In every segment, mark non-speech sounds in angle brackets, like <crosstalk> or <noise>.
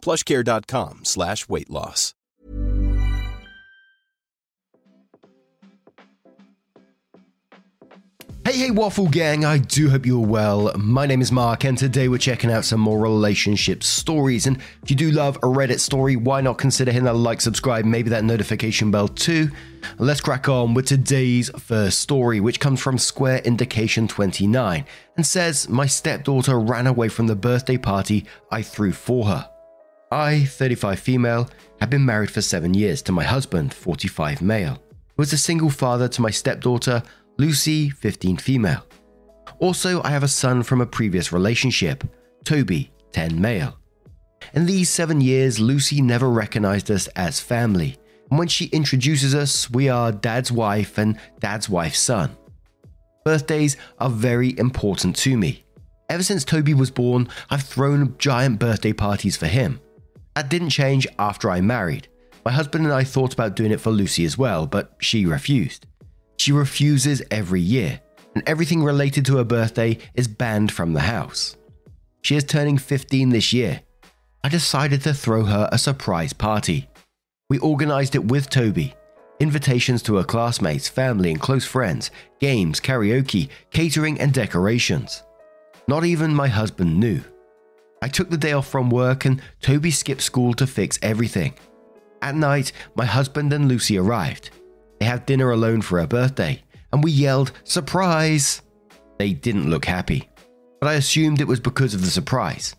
plushcare.com slash weight loss. Hey, hey, Waffle Gang, I do hope you're well. My name is Mark, and today we're checking out some more relationship stories. And if you do love a Reddit story, why not consider hitting that like, subscribe, maybe that notification bell too? Let's crack on with today's first story, which comes from Square Indication 29 and says, My stepdaughter ran away from the birthday party I threw for her. I, 35 female, have been married for seven years to my husband, 45 male, who was a single father to my stepdaughter, Lucy, 15 female. Also, I have a son from a previous relationship, Toby, 10 male. In these seven years, Lucy never recognized us as family, and when she introduces us, we are dad's wife and dad's wife's son. Birthdays are very important to me. Ever since Toby was born, I've thrown giant birthday parties for him. That didn't change after I married. My husband and I thought about doing it for Lucy as well, but she refused. She refuses every year, and everything related to her birthday is banned from the house. She is turning 15 this year. I decided to throw her a surprise party. We organized it with Toby. Invitations to her classmates, family, and close friends, games, karaoke, catering, and decorations. Not even my husband knew. I took the day off from work and Toby skipped school to fix everything. At night, my husband and Lucy arrived. They had dinner alone for her birthday, and we yelled, Surprise! They didn't look happy, but I assumed it was because of the surprise.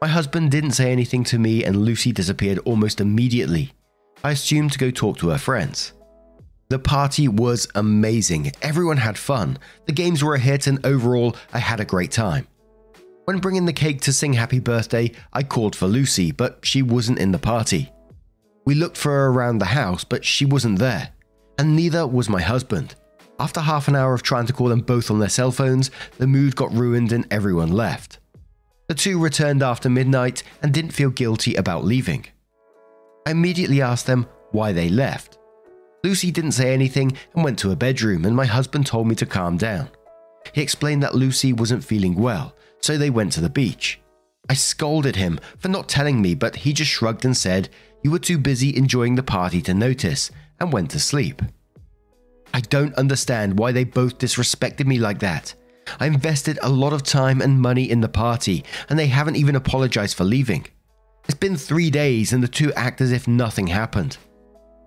My husband didn't say anything to me, and Lucy disappeared almost immediately. I assumed to go talk to her friends. The party was amazing. Everyone had fun. The games were a hit, and overall, I had a great time. When bringing the cake to sing happy birthday, I called for Lucy, but she wasn't in the party. We looked for her around the house, but she wasn't there and neither was my husband. After half an hour of trying to call them both on their cell phones, the mood got ruined and everyone left. The two returned after midnight and didn't feel guilty about leaving. I immediately asked them why they left. Lucy didn't say anything and went to her bedroom, and my husband told me to calm down. He explained that Lucy wasn't feeling well, so they went to the beach. I scolded him for not telling me, but he just shrugged and said, You were too busy enjoying the party to notice, and went to sleep. I don't understand why they both disrespected me like that. I invested a lot of time and money in the party, and they haven't even apologized for leaving. It's been three days, and the two act as if nothing happened.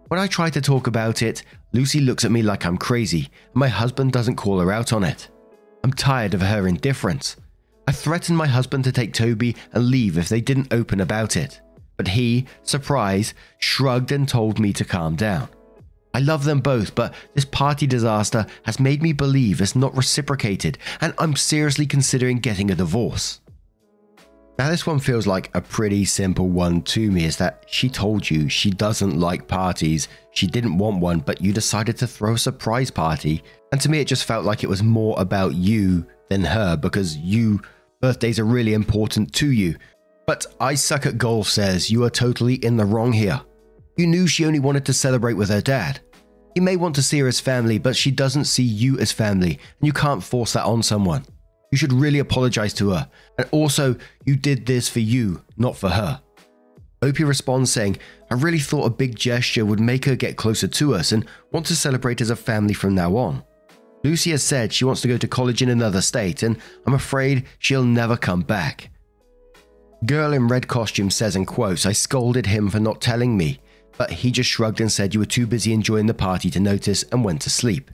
When I try to talk about it, Lucy looks at me like I'm crazy, and my husband doesn't call her out on it. I'm tired of her indifference. I threatened my husband to take Toby and leave if they didn't open about it, but he, surprised, shrugged and told me to calm down. I love them both, but this party disaster has made me believe it's not reciprocated, and I'm seriously considering getting a divorce. Now, this one feels like a pretty simple one to me is that she told you she doesn't like parties, she didn't want one, but you decided to throw a surprise party. And to me, it just felt like it was more about you than her because you, birthdays are really important to you. But I Suck at Golf says you are totally in the wrong here. You knew she only wanted to celebrate with her dad. He may want to see her as family, but she doesn't see you as family, and you can't force that on someone. You should really apologize to her. And also, you did this for you, not for her. Opie responds saying, I really thought a big gesture would make her get closer to us and want to celebrate as a family from now on. Lucy has said she wants to go to college in another state, and I'm afraid she'll never come back. Girl in red costume says in quotes, I scolded him for not telling me but he just shrugged and said you were too busy enjoying the party to notice and went to sleep.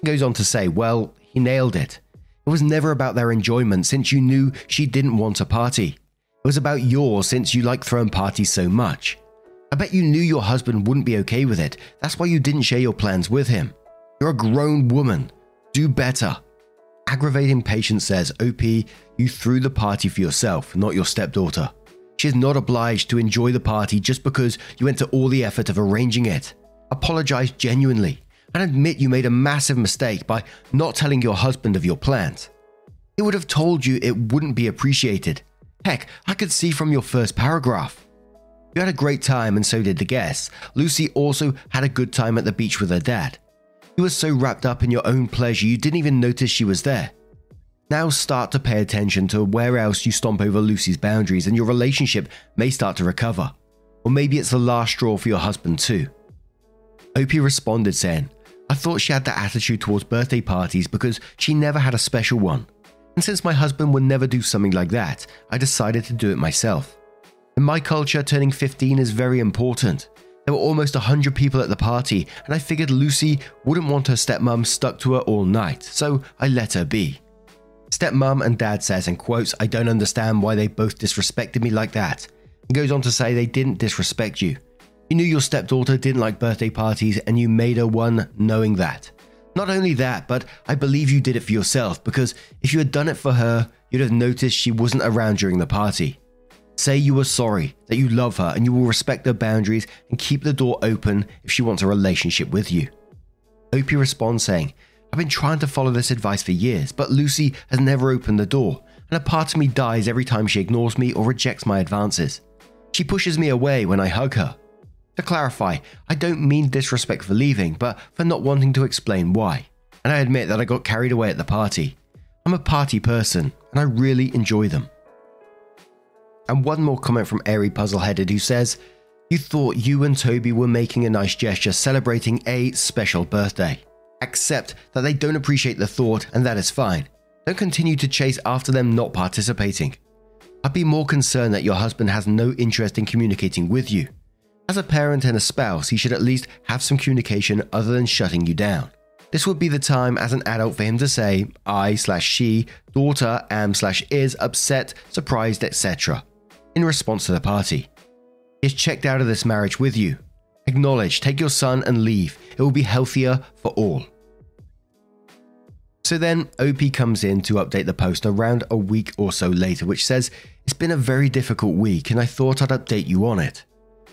He goes on to say, well, he nailed it. It was never about their enjoyment since you knew she didn't want a party. It was about yours since you like throwing parties so much. I bet you knew your husband wouldn't be okay with it. That's why you didn't share your plans with him. You're a grown woman. Do better. Aggravating patient says, OP, you threw the party for yourself, not your stepdaughter. She is not obliged to enjoy the party just because you went to all the effort of arranging it. Apologize genuinely and admit you made a massive mistake by not telling your husband of your plans. He would have told you it wouldn't be appreciated. Heck, I could see from your first paragraph. You had a great time, and so did the guests. Lucy also had a good time at the beach with her dad. You were so wrapped up in your own pleasure you didn't even notice she was there. Now start to pay attention to where else you stomp over Lucy's boundaries, and your relationship may start to recover. Or maybe it's the last straw for your husband, too. Opie responded, saying, I thought she had that attitude towards birthday parties because she never had a special one. And since my husband would never do something like that, I decided to do it myself. In my culture, turning 15 is very important. There were almost 100 people at the party, and I figured Lucy wouldn't want her stepmom stuck to her all night, so I let her be. Stepmom and dad says in quotes, I don't understand why they both disrespected me like that. He goes on to say they didn't disrespect you. You knew your stepdaughter didn't like birthday parties and you made her one knowing that. Not only that, but I believe you did it for yourself because if you had done it for her, you'd have noticed she wasn't around during the party. Say you are sorry, that you love her, and you will respect her boundaries and keep the door open if she wants a relationship with you. Opie responds saying, I've been trying to follow this advice for years, but Lucy has never opened the door, and a part of me dies every time she ignores me or rejects my advances. She pushes me away when I hug her. To clarify, I don't mean disrespect for leaving, but for not wanting to explain why. And I admit that I got carried away at the party. I'm a party person, and I really enjoy them. And one more comment from Airy Puzzleheaded who says, You thought you and Toby were making a nice gesture celebrating a special birthday. Accept that they don't appreciate the thought, and that is fine. Don't continue to chase after them not participating. I'd be more concerned that your husband has no interest in communicating with you. As a parent and a spouse, he should at least have some communication other than shutting you down. This would be the time as an adult for him to say, I slash she, daughter am slash is upset, surprised, etc. in response to the party. He has checked out of this marriage with you. Acknowledge, take your son and leave. It will be healthier for all. So then, OP comes in to update the post around a week or so later, which says, It's been a very difficult week and I thought I'd update you on it.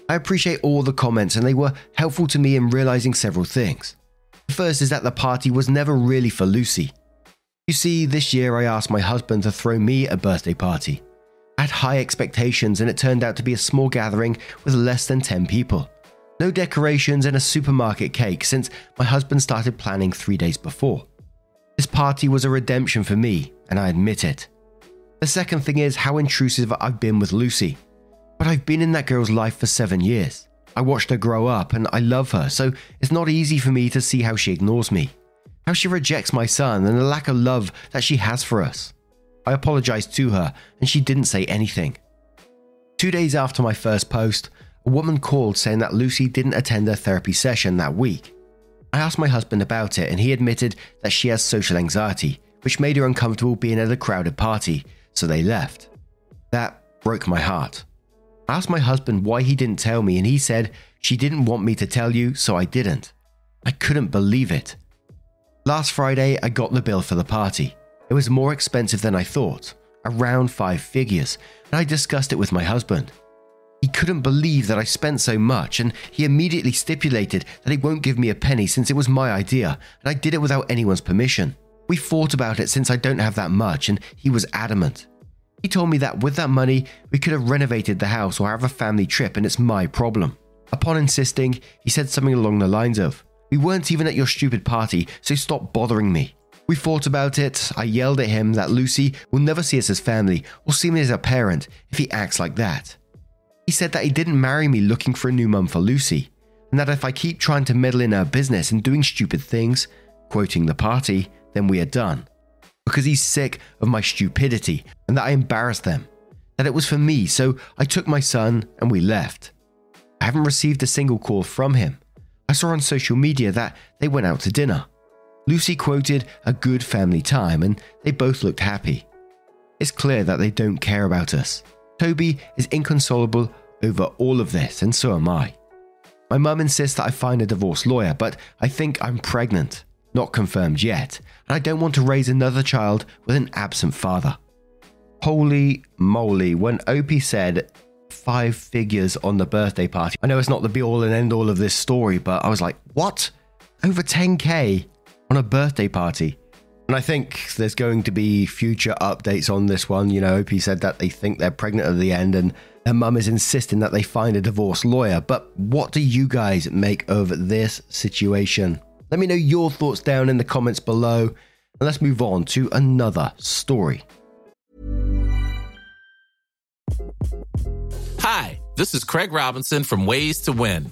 I appreciate all the comments and they were helpful to me in realizing several things. The first is that the party was never really for Lucy. You see, this year I asked my husband to throw me a birthday party. Had high expectations and it turned out to be a small gathering with less than 10 people. No decorations and a supermarket cake since my husband started planning three days before. This party was a redemption for me, and I admit it. The second thing is how intrusive I've been with Lucy. But I've been in that girl's life for seven years. I watched her grow up and I love her, so it's not easy for me to see how she ignores me, how she rejects my son, and the lack of love that she has for us. I apologized to her, and she didn't say anything. Two days after my first post, a woman called saying that Lucy didn't attend her therapy session that week. I asked my husband about it, and he admitted that she has social anxiety, which made her uncomfortable being at a crowded party, so they left. That broke my heart. I asked my husband why he didn't tell me, and he said, She didn't want me to tell you, so I didn't. I couldn't believe it. Last Friday, I got the bill for the party. It was more expensive than I thought, around five figures, and I discussed it with my husband. He couldn't believe that I spent so much, and he immediately stipulated that he won't give me a penny since it was my idea, and I did it without anyone's permission. We fought about it since I don't have that much, and he was adamant. He told me that with that money, we could have renovated the house or have a family trip, and it's my problem. Upon insisting, he said something along the lines of, We weren't even at your stupid party, so stop bothering me. We fought about it. I yelled at him that Lucy will never see us as family or see me as a parent if he acts like that. He said that he didn't marry me looking for a new mum for Lucy, and that if I keep trying to meddle in her business and doing stupid things, quoting the party, then we are done. Because he's sick of my stupidity and that I embarrassed them. That it was for me, so I took my son and we left. I haven't received a single call from him. I saw on social media that they went out to dinner. Lucy quoted a good family time and they both looked happy. It's clear that they don't care about us. Toby is inconsolable over all of this, and so am I. My mum insists that I find a divorce lawyer, but I think I'm pregnant, not confirmed yet, and I don't want to raise another child with an absent father. Holy moly, when Opie said, five figures on the birthday party. I know it's not the be all and end all of this story, but I was like, what? Over 10k on a birthday party? And I think there's going to be future updates on this one. You know, OP said that they think they're pregnant at the end, and her mum is insisting that they find a divorce lawyer. But what do you guys make of this situation? Let me know your thoughts down in the comments below. And let's move on to another story. Hi, this is Craig Robinson from Ways to Win,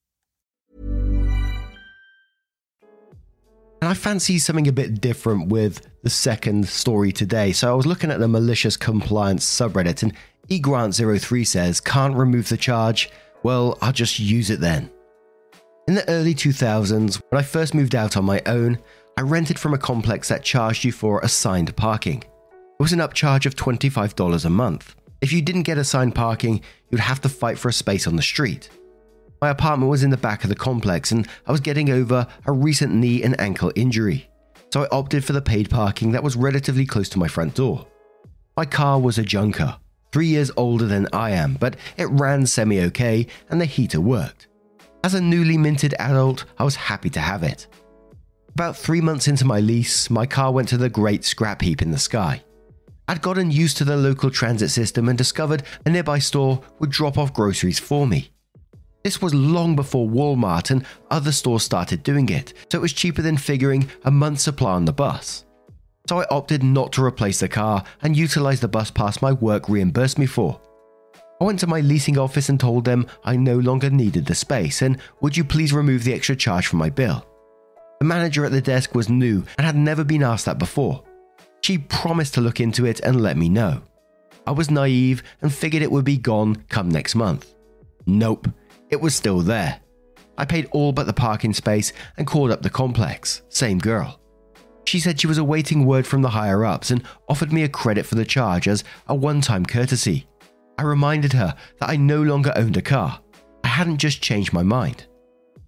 I fancy something a bit different with the second story today. So I was looking at the malicious compliance subreddit, and egrant03 says, Can't remove the charge? Well, I'll just use it then. In the early 2000s, when I first moved out on my own, I rented from a complex that charged you for assigned parking. It was an upcharge of $25 a month. If you didn't get assigned parking, you'd have to fight for a space on the street. My apartment was in the back of the complex and I was getting over a recent knee and ankle injury, so I opted for the paid parking that was relatively close to my front door. My car was a junker, three years older than I am, but it ran semi okay and the heater worked. As a newly minted adult, I was happy to have it. About three months into my lease, my car went to the great scrap heap in the sky. I'd gotten used to the local transit system and discovered a nearby store would drop off groceries for me. This was long before Walmart and other stores started doing it, so it was cheaper than figuring a month's supply on the bus. So I opted not to replace the car and utilize the bus pass my work reimbursed me for. I went to my leasing office and told them I no longer needed the space and would you please remove the extra charge from my bill. The manager at the desk was new and had never been asked that before. She promised to look into it and let me know. I was naive and figured it would be gone come next month. Nope, it was still there. I paid all but the parking space and called up the complex. Same girl. She said she was awaiting word from the higher ups and offered me a credit for the charge as a one time courtesy. I reminded her that I no longer owned a car. I hadn't just changed my mind.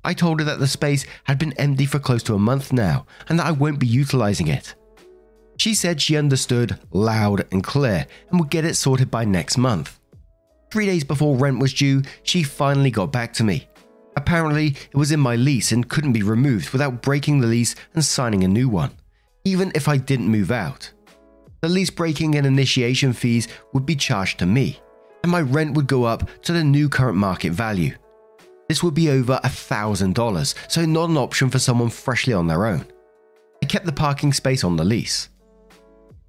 I told her that the space had been empty for close to a month now and that I won't be utilizing it. She said she understood loud and clear and would get it sorted by next month. Three days before rent was due, she finally got back to me. Apparently, it was in my lease and couldn't be removed without breaking the lease and signing a new one, even if I didn't move out. The lease breaking and initiation fees would be charged to me, and my rent would go up to the new current market value. This would be over $1,000, so not an option for someone freshly on their own. I kept the parking space on the lease.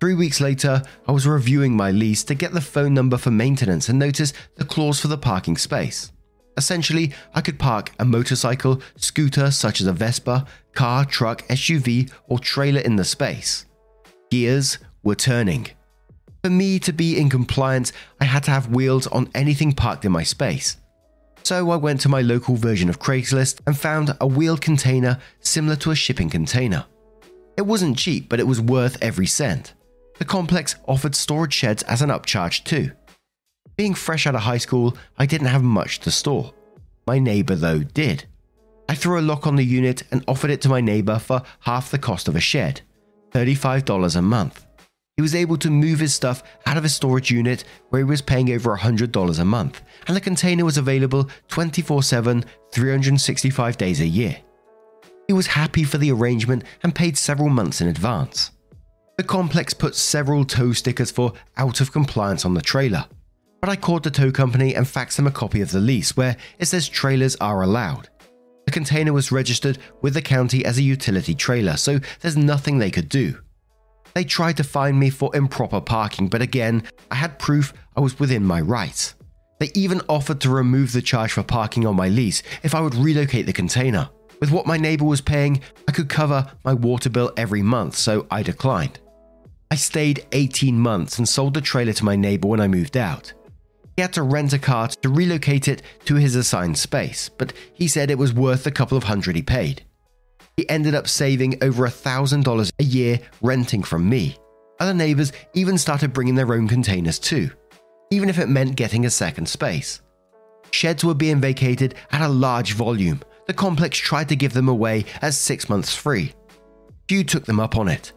Three weeks later, I was reviewing my lease to get the phone number for maintenance and notice the clause for the parking space. Essentially, I could park a motorcycle, scooter such as a Vespa, car, truck, SUV, or trailer in the space. Gears were turning. For me to be in compliance, I had to have wheels on anything parked in my space. So I went to my local version of Craigslist and found a wheeled container similar to a shipping container. It wasn't cheap, but it was worth every cent. The complex offered storage sheds as an upcharge too. Being fresh out of high school, I didn't have much to store. My neighbour, though, did. I threw a lock on the unit and offered it to my neighbour for half the cost of a shed $35 a month. He was able to move his stuff out of his storage unit where he was paying over $100 a month, and the container was available 24 7, 365 days a year. He was happy for the arrangement and paid several months in advance. The complex put several tow stickers for out of compliance on the trailer. but I called the tow company and faxed them a copy of the lease where it says trailers are allowed. The container was registered with the county as a utility trailer, so there's nothing they could do. They tried to fine me for improper parking, but again, I had proof I was within my rights. They even offered to remove the charge for parking on my lease if I would relocate the container. With what my neighbor was paying, I could cover my water bill every month, so I declined. I stayed 18 months and sold the trailer to my neighbor when I moved out. He had to rent a car to relocate it to his assigned space, but he said it was worth the couple of hundred he paid. He ended up saving over a $1,000 a year renting from me. Other neighbors even started bringing their own containers too, even if it meant getting a second space. Sheds were being vacated at a large volume. The complex tried to give them away as six months free. Few took them up on it.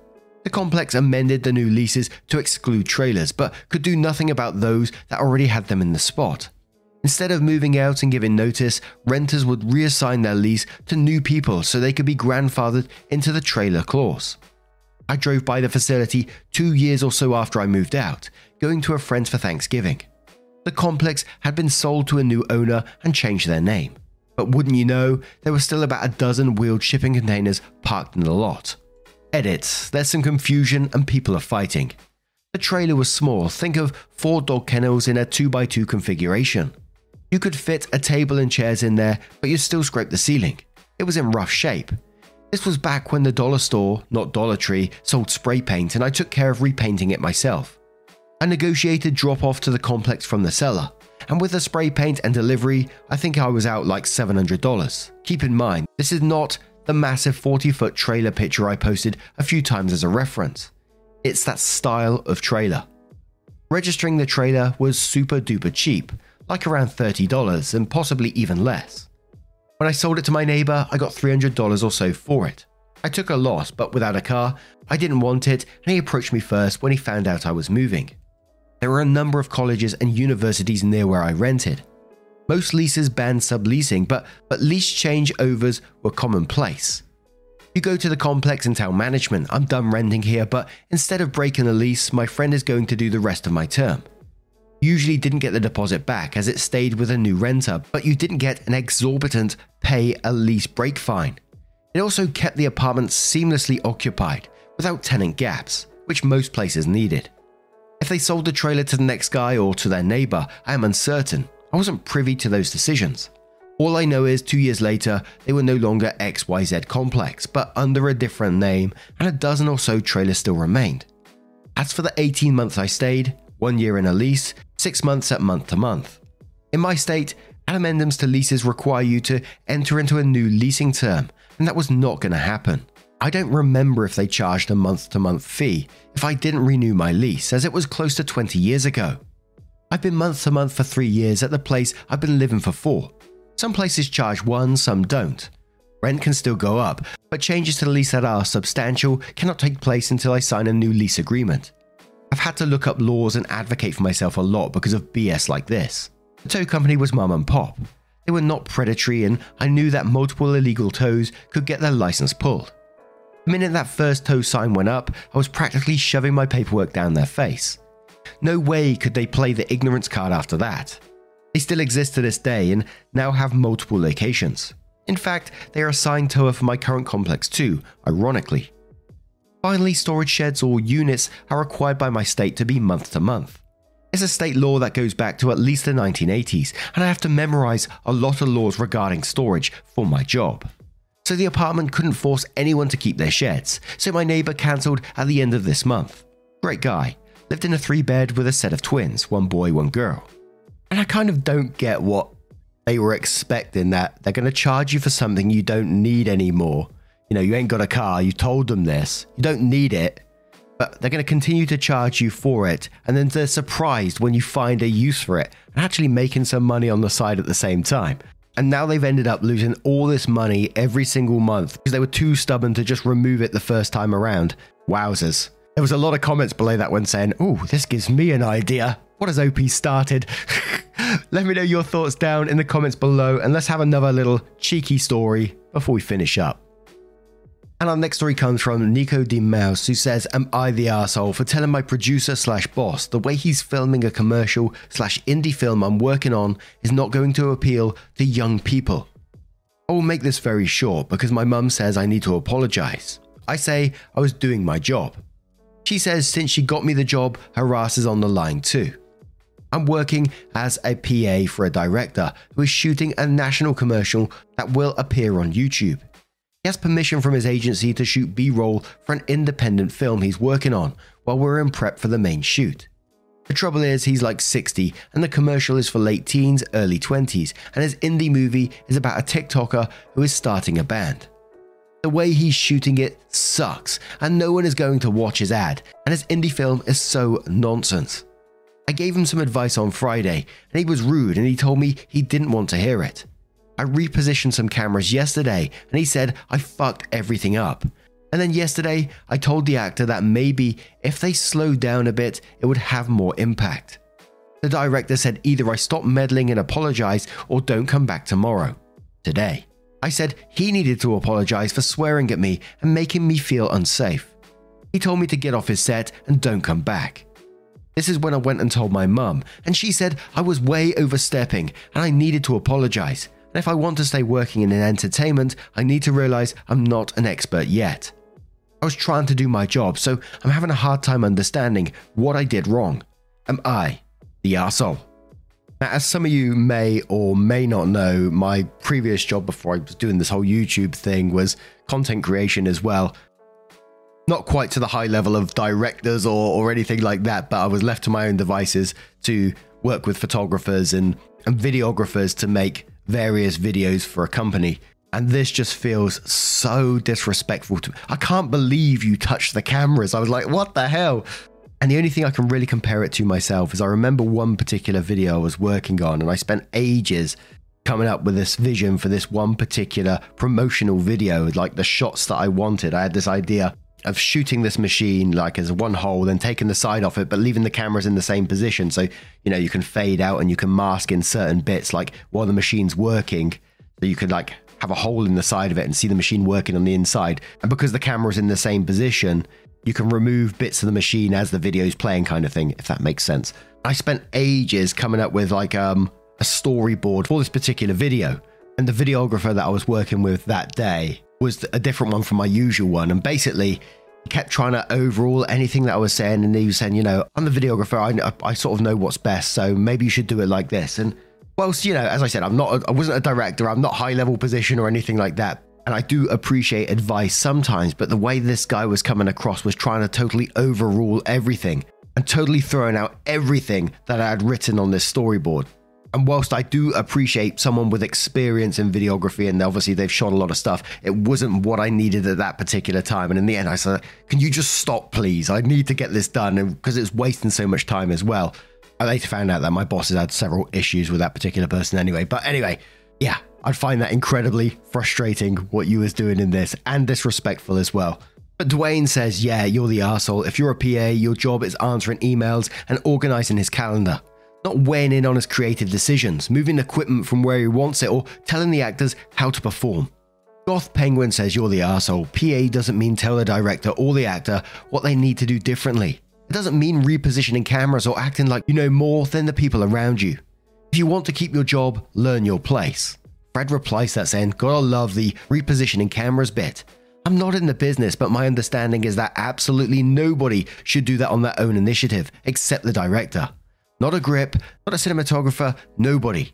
The complex amended the new leases to exclude trailers, but could do nothing about those that already had them in the spot. Instead of moving out and giving notice, renters would reassign their lease to new people so they could be grandfathered into the trailer clause. I drove by the facility two years or so after I moved out, going to a friend's for Thanksgiving. The complex had been sold to a new owner and changed their name. But wouldn't you know, there were still about a dozen wheeled shipping containers parked in the lot. Edits, there's some confusion and people are fighting. The trailer was small, think of four dog kennels in a 2x2 configuration. You could fit a table and chairs in there, but you'd still scrape the ceiling. It was in rough shape. This was back when the dollar store, not Dollar Tree, sold spray paint and I took care of repainting it myself. I negotiated drop off to the complex from the seller, and with the spray paint and delivery, I think I was out like $700. Keep in mind, this is not the massive 40 foot trailer picture I posted a few times as a reference. It's that style of trailer. Registering the trailer was super duper cheap, like around $30 and possibly even less. When I sold it to my neighbor, I got $300 or so for it. I took a loss, but without a car, I didn't want it, and he approached me first when he found out I was moving. There were a number of colleges and universities near where I rented, most leases banned subleasing, but, but lease changeovers were commonplace. You go to the complex and tell management, I'm done renting here, but instead of breaking the lease, my friend is going to do the rest of my term. Usually didn't get the deposit back as it stayed with a new renter, but you didn't get an exorbitant pay a lease break fine. It also kept the apartment seamlessly occupied without tenant gaps, which most places needed. If they sold the trailer to the next guy or to their neighbor, I am uncertain, I wasn't privy to those decisions. All I know is two years later, they were no longer XYZ Complex, but under a different name, and a dozen or so trailers still remained. As for the 18 months I stayed, one year in a lease, six months at month to month. In my state, addendums to leases require you to enter into a new leasing term, and that was not going to happen. I don't remember if they charged a month to month fee if I didn't renew my lease, as it was close to 20 years ago. I've been month to month for three years at the place I've been living for four. Some places charge one, some don't. Rent can still go up, but changes to the lease that are substantial cannot take place until I sign a new lease agreement. I've had to look up laws and advocate for myself a lot because of BS like this. The tow company was mum and pop. They were not predatory, and I knew that multiple illegal tows could get their license pulled. The minute that first tow sign went up, I was practically shoving my paperwork down their face. No way could they play the ignorance card after that. They still exist to this day and now have multiple locations. In fact, they are assigned tower for my current complex too, ironically. Finally, storage sheds or units are required by my state to be month to month. It's a state law that goes back to at least the 1980s, and I have to memorize a lot of laws regarding storage for my job. So the apartment couldn't force anyone to keep their sheds, so my neighbor cancelled at the end of this month. Great guy, lived in a three bed with a set of twins, one boy, one girl. And I kind of don't get what they were expecting that they're going to charge you for something you don't need anymore. You know, you ain't got a car, you told them this, you don't need it, but they're going to continue to charge you for it. And then they're surprised when you find a use for it and actually making some money on the side at the same time. And now they've ended up losing all this money every single month because they were too stubborn to just remove it the first time around. Wowzers. There was a lot of comments below that one saying, "Oh, this gives me an idea. What has OP started?" <laughs> Let me know your thoughts down in the comments below, and let's have another little cheeky story before we finish up. And our next story comes from Nico D. Mouse, who says, Am I the asshole for telling my producer slash boss the way he's filming a commercial slash indie film I'm working on is not going to appeal to young people? I will make this very short because my mum says I need to apologize. I say I was doing my job. She says since she got me the job, her ass is on the line too. I'm working as a PA for a director who is shooting a national commercial that will appear on YouTube. He has permission from his agency to shoot B roll for an independent film he's working on while we're in prep for the main shoot. The trouble is, he's like 60, and the commercial is for late teens, early 20s, and his indie movie is about a TikToker who is starting a band. The way he's shooting it sucks, and no one is going to watch his ad, and his indie film is so nonsense. I gave him some advice on Friday, and he was rude and he told me he didn't want to hear it. I repositioned some cameras yesterday and he said I fucked everything up. And then yesterday, I told the actor that maybe if they slowed down a bit, it would have more impact. The director said either I stop meddling and apologize or don't come back tomorrow. Today. I said he needed to apologize for swearing at me and making me feel unsafe. He told me to get off his set and don't come back. This is when I went and told my mum, and she said I was way overstepping and I needed to apologize. And if I want to stay working in entertainment, I need to realize I'm not an expert yet. I was trying to do my job, so I'm having a hard time understanding what I did wrong. Am I the arsehole? Now, as some of you may or may not know, my previous job before I was doing this whole YouTube thing was content creation as well. Not quite to the high level of directors or, or anything like that, but I was left to my own devices to work with photographers and, and videographers to make various videos for a company. And this just feels so disrespectful to me. I can't believe you touched the cameras. I was like, what the hell? And the only thing I can really compare it to myself is I remember one particular video I was working on, and I spent ages coming up with this vision for this one particular promotional video, like the shots that I wanted. I had this idea of shooting this machine like as one hole, then taking the side off it, but leaving the cameras in the same position. So, you know, you can fade out and you can mask in certain bits, like while the machine's working. So you could like have a hole in the side of it and see the machine working on the inside. And because the camera's in the same position, you can remove bits of the machine as the video's playing, kind of thing, if that makes sense. I spent ages coming up with like um, a storyboard for this particular video. And the videographer that I was working with that day was a different one from my usual one. And basically, kept trying to overrule anything that I was saying. And he was saying, you know, I'm the videographer. I, I sort of know what's best. So maybe you should do it like this. And whilst, you know, as I said, I'm not, I wasn't a director. I'm not high level position or anything like that. And I do appreciate advice sometimes. But the way this guy was coming across was trying to totally overrule everything and totally throwing out everything that I had written on this storyboard. And whilst I do appreciate someone with experience in videography, and obviously they've shot a lot of stuff, it wasn't what I needed at that particular time. And in the end, I said, Can you just stop, please? I need to get this done because it's wasting so much time as well. I later found out that my boss has had several issues with that particular person anyway. But anyway, yeah, I'd find that incredibly frustrating what you was doing in this and disrespectful as well. But Dwayne says, yeah, you're the asshole. If you're a PA, your job is answering emails and organizing his calendar not weighing in on his creative decisions, moving equipment from where he wants it, or telling the actors how to perform. Goth Penguin says you're the asshole. PA doesn't mean tell the director or the actor what they need to do differently. It doesn't mean repositioning cameras or acting like you know more than the people around you. If you want to keep your job, learn your place. Fred replies that saying, Gotta love the repositioning cameras bit. I'm not in the business, but my understanding is that absolutely nobody should do that on their own initiative, except the director. Not a grip, not a cinematographer, nobody.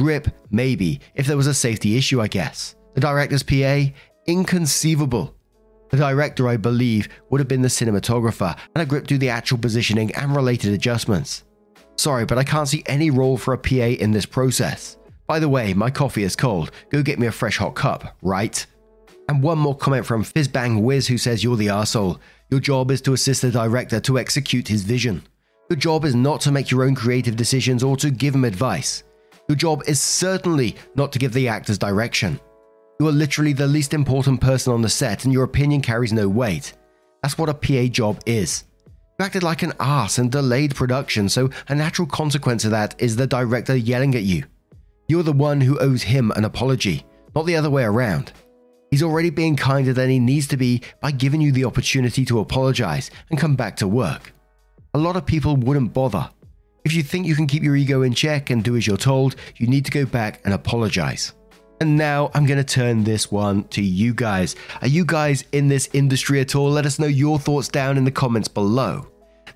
Grip, maybe, if there was a safety issue, I guess. The director's PA, inconceivable. The director, I believe, would have been the cinematographer, and a grip do the actual positioning and related adjustments. Sorry, but I can't see any role for a PA in this process. By the way, my coffee is cold. Go get me a fresh hot cup, right? And one more comment from Fizzbang Wiz who says you're the arsehole. Your job is to assist the director to execute his vision. Your job is not to make your own creative decisions or to give him advice. Your job is certainly not to give the actors direction. You are literally the least important person on the set and your opinion carries no weight. That's what a PA job is. You acted like an ass and delayed production, so a natural consequence of that is the director yelling at you. You're the one who owes him an apology, not the other way around. He's already being kinder than he needs to be by giving you the opportunity to apologize and come back to work. A lot of people wouldn't bother. If you think you can keep your ego in check and do as you're told, you need to go back and apologize. And now I'm going to turn this one to you guys. Are you guys in this industry at all? Let us know your thoughts down in the comments below.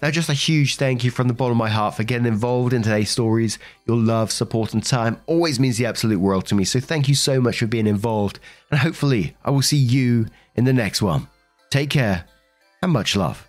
Now, just a huge thank you from the bottom of my heart for getting involved in today's stories. Your love, support, and time always means the absolute world to me. So, thank you so much for being involved. And hopefully, I will see you in the next one. Take care and much love.